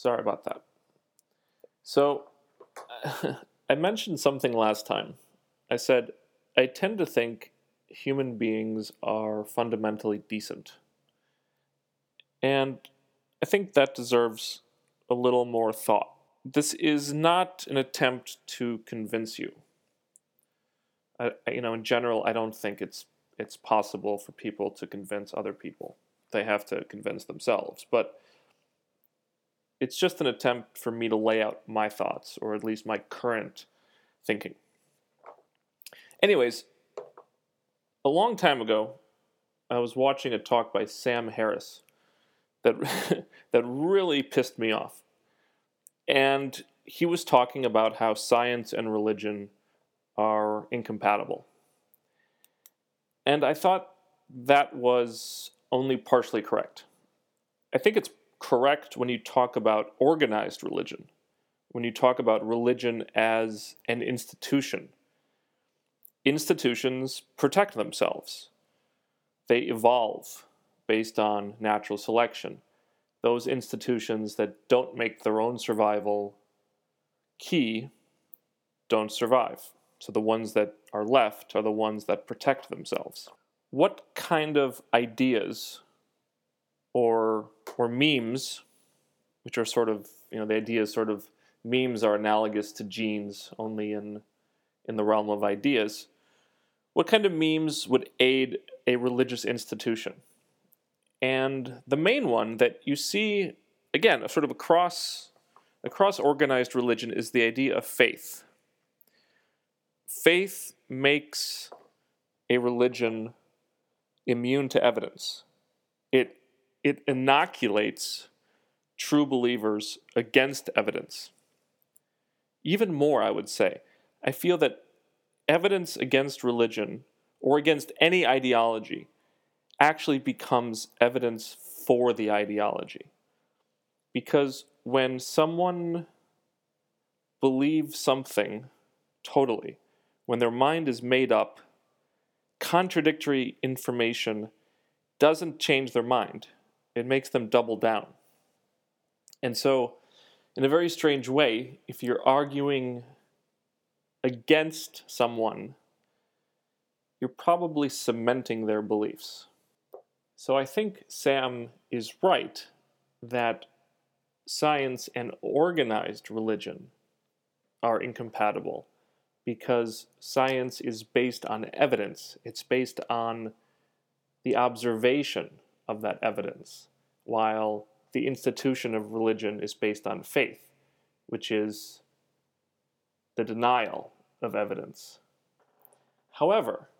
Sorry about that. So, I mentioned something last time. I said, I tend to think human beings are fundamentally decent. And I think that deserves a little more thought. This is not an attempt to convince you. I, you know, in general, I don't think it's it's possible for people to convince other people. They have to convince themselves. But it's just an attempt for me to lay out my thoughts, or at least my current thinking. Anyways, a long time ago, I was watching a talk by Sam Harris that that really pissed me off. And he was talking about how science and religion are incompatible. And I thought that was only partially correct. I think it's correct when you talk about organized religion, when you talk about religion as an institution. Institutions protect themselves, they evolve based on natural selection. Those institutions that don't make their own survival key don't survive. So the ones that are left are the ones that protect themselves. What kind of ideas or or memes, which are sort of you know the idea is sort of memes are analogous to genes only in in the realm of ideas. What kind of memes would aid a religious institution? And the main one that you see again, sort of across across organized religion is the idea of faith faith makes a religion immune to evidence. It, it inoculates true believers against evidence. Even more, I would say, I feel that evidence against religion or against any ideology actually becomes evidence for the ideology. Because when someone believes something totally, when their mind is made up, contradictory information doesn't change their mind, it makes them double down. And so, in a very strange way, if you're arguing against someone, you're probably cementing their beliefs. So I think Sam is right that science and organized religion are incompatible because science is based on evidence. It's based on the observation of that evidence, while the institution of religion is based on faith, which is the denial of evidence. However,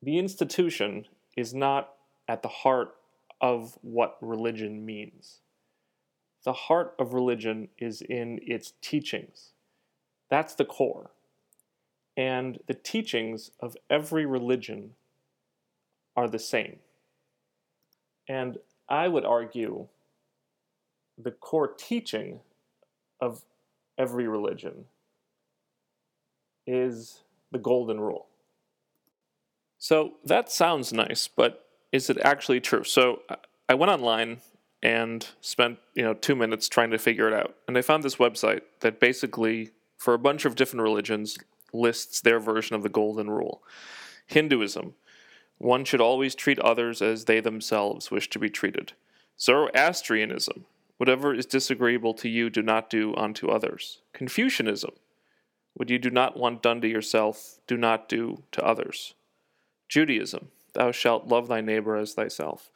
the institution is not at the heart of what religion means. The heart of religion is in its teachings that's the core. And the teachings of every religion are the same. And I would argue the core teaching of every religion is the golden rule. So that sounds nice, but is it actually true? So I went online and spent, you know, 2 minutes trying to figure it out. And I found this website that basically for a bunch of different religions, lists their version of the golden rule. Hinduism, one should always treat others as they themselves wish to be treated. Zoroastrianism, whatever is disagreeable to you, do not do unto others. Confucianism, what you do not want done to yourself, do not do to others. Judaism, thou shalt love thy neighbor as thyself.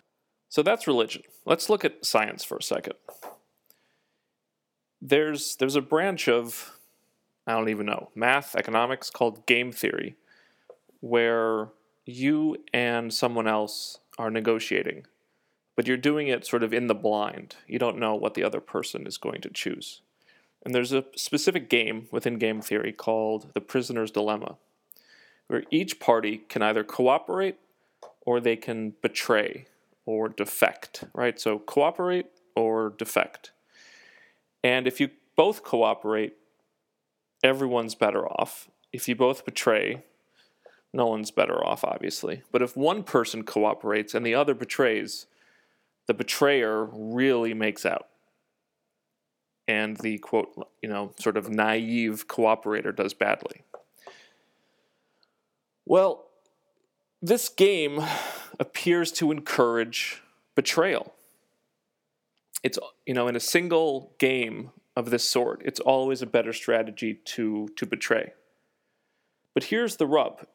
So that's religion. Let's look at science for a second. There's, there's a branch of I don't even know, math, economics called game theory, where you and someone else are negotiating, but you're doing it sort of in the blind. You don't know what the other person is going to choose. And there's a specific game within game theory called the prisoner's dilemma, where each party can either cooperate or they can betray or defect, right? So cooperate or defect. And if you both cooperate, everyone's better off. If you both betray, no one's better off, obviously. But if one person cooperates and the other betrays, the betrayer really makes out. and the quote, you know, sort of naive cooperator does badly. Well, this game appears to encourage betrayal. It's, you know, in a single game of this sort, it's always a better strategy to, to betray. But here's the rub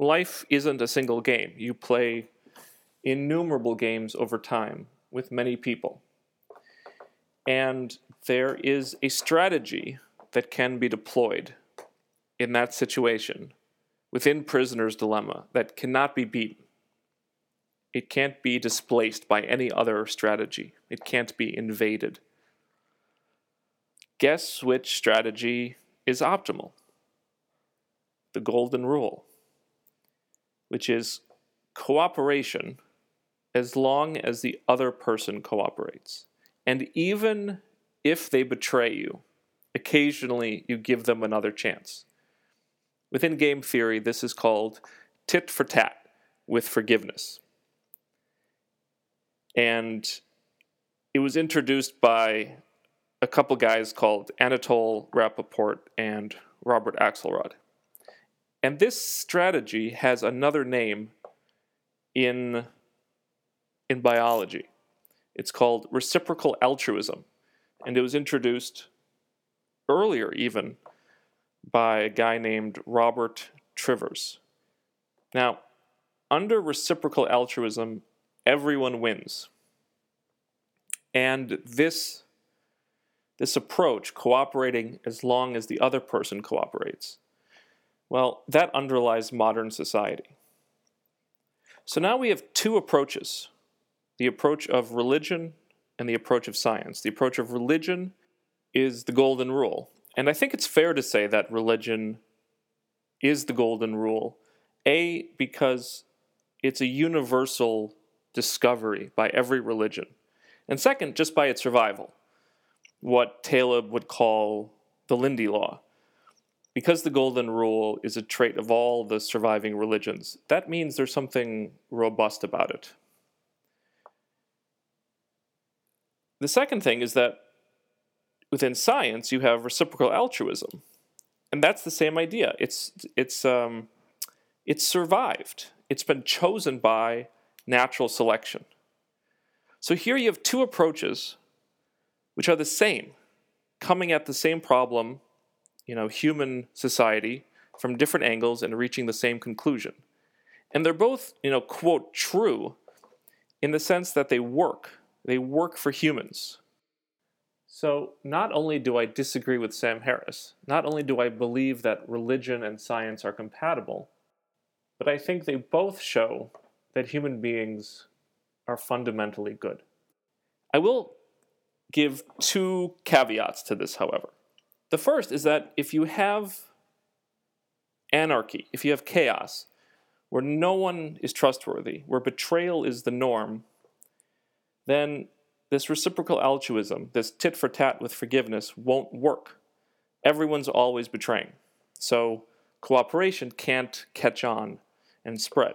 life isn't a single game. You play innumerable games over time with many people. And there is a strategy that can be deployed in that situation within Prisoner's Dilemma that cannot be beaten. It can't be displaced by any other strategy, it can't be invaded. Guess which strategy is optimal? The golden rule, which is cooperation as long as the other person cooperates. And even if they betray you, occasionally you give them another chance. Within game theory, this is called tit for tat with forgiveness. And it was introduced by a couple guys called Anatol Rapoport and Robert Axelrod. And this strategy has another name in, in biology. It's called reciprocal altruism. And it was introduced earlier, even, by a guy named Robert Trivers. Now, under reciprocal altruism, everyone wins. And this, this approach, cooperating as long as the other person cooperates, well, that underlies modern society. So now we have two approaches the approach of religion and the approach of science. The approach of religion is the golden rule. And I think it's fair to say that religion is the golden rule. A, because it's a universal discovery by every religion. And second, just by its survival. What Taleb would call the Lindy Law. Because the golden rule is a trait of all the surviving religions, that means there's something robust about it. The second thing is that within science you have reciprocal altruism, and that's the same idea. It's it's um, it's survived. It's been chosen by natural selection. So here you have two approaches, which are the same, coming at the same problem, you know, human society from different angles and reaching the same conclusion. And they're both, you know, quote, true in the sense that they work they work for humans. So, not only do I disagree with Sam Harris, not only do I believe that religion and science are compatible, but I think they both show that human beings are fundamentally good. I will give two caveats to this, however. The first is that if you have anarchy, if you have chaos, where no one is trustworthy, where betrayal is the norm, then this reciprocal altruism, this tit for tat with forgiveness, won't work. Everyone's always betraying. So cooperation can't catch on and spread.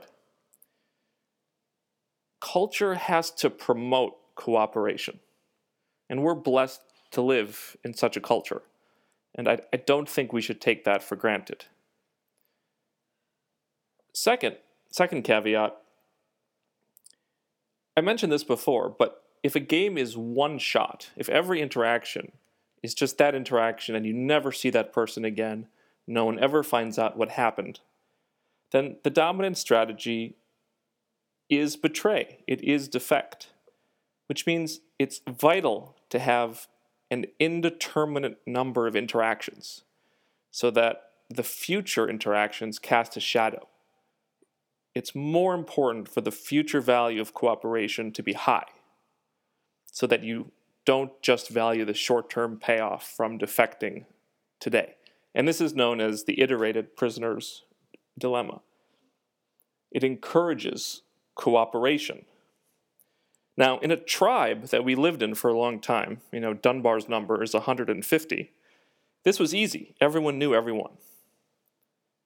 Culture has to promote cooperation. And we're blessed to live in such a culture. And I, I don't think we should take that for granted. Second, second caveat I mentioned this before, but if a game is one shot, if every interaction is just that interaction and you never see that person again, no one ever finds out what happened, then the dominant strategy is betray, it is defect, which means it's vital to have an indeterminate number of interactions so that the future interactions cast a shadow it's more important for the future value of cooperation to be high so that you don't just value the short term payoff from defecting today. And this is known as the iterated prisoner's dilemma. It encourages cooperation. Now, in a tribe that we lived in for a long time, you know, Dunbar's number is 150, this was easy. Everyone knew everyone.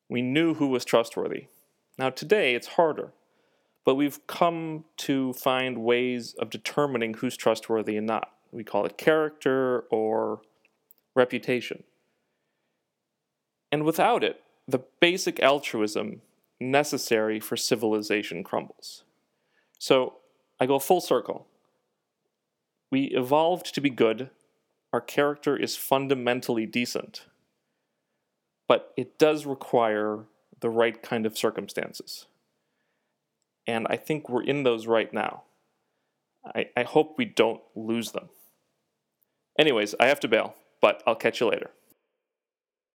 We knew who was trustworthy. Now, today it's harder, but we've come to find ways of determining who's trustworthy and not. We call it character or reputation. And without it, the basic altruism necessary for civilization crumbles. So I go full circle. We evolved to be good. Our character is fundamentally decent. But it does require the right kind of circumstances. And I think we're in those right now. I, I hope we don't lose them. Anyways, I have to bail, but I'll catch you later.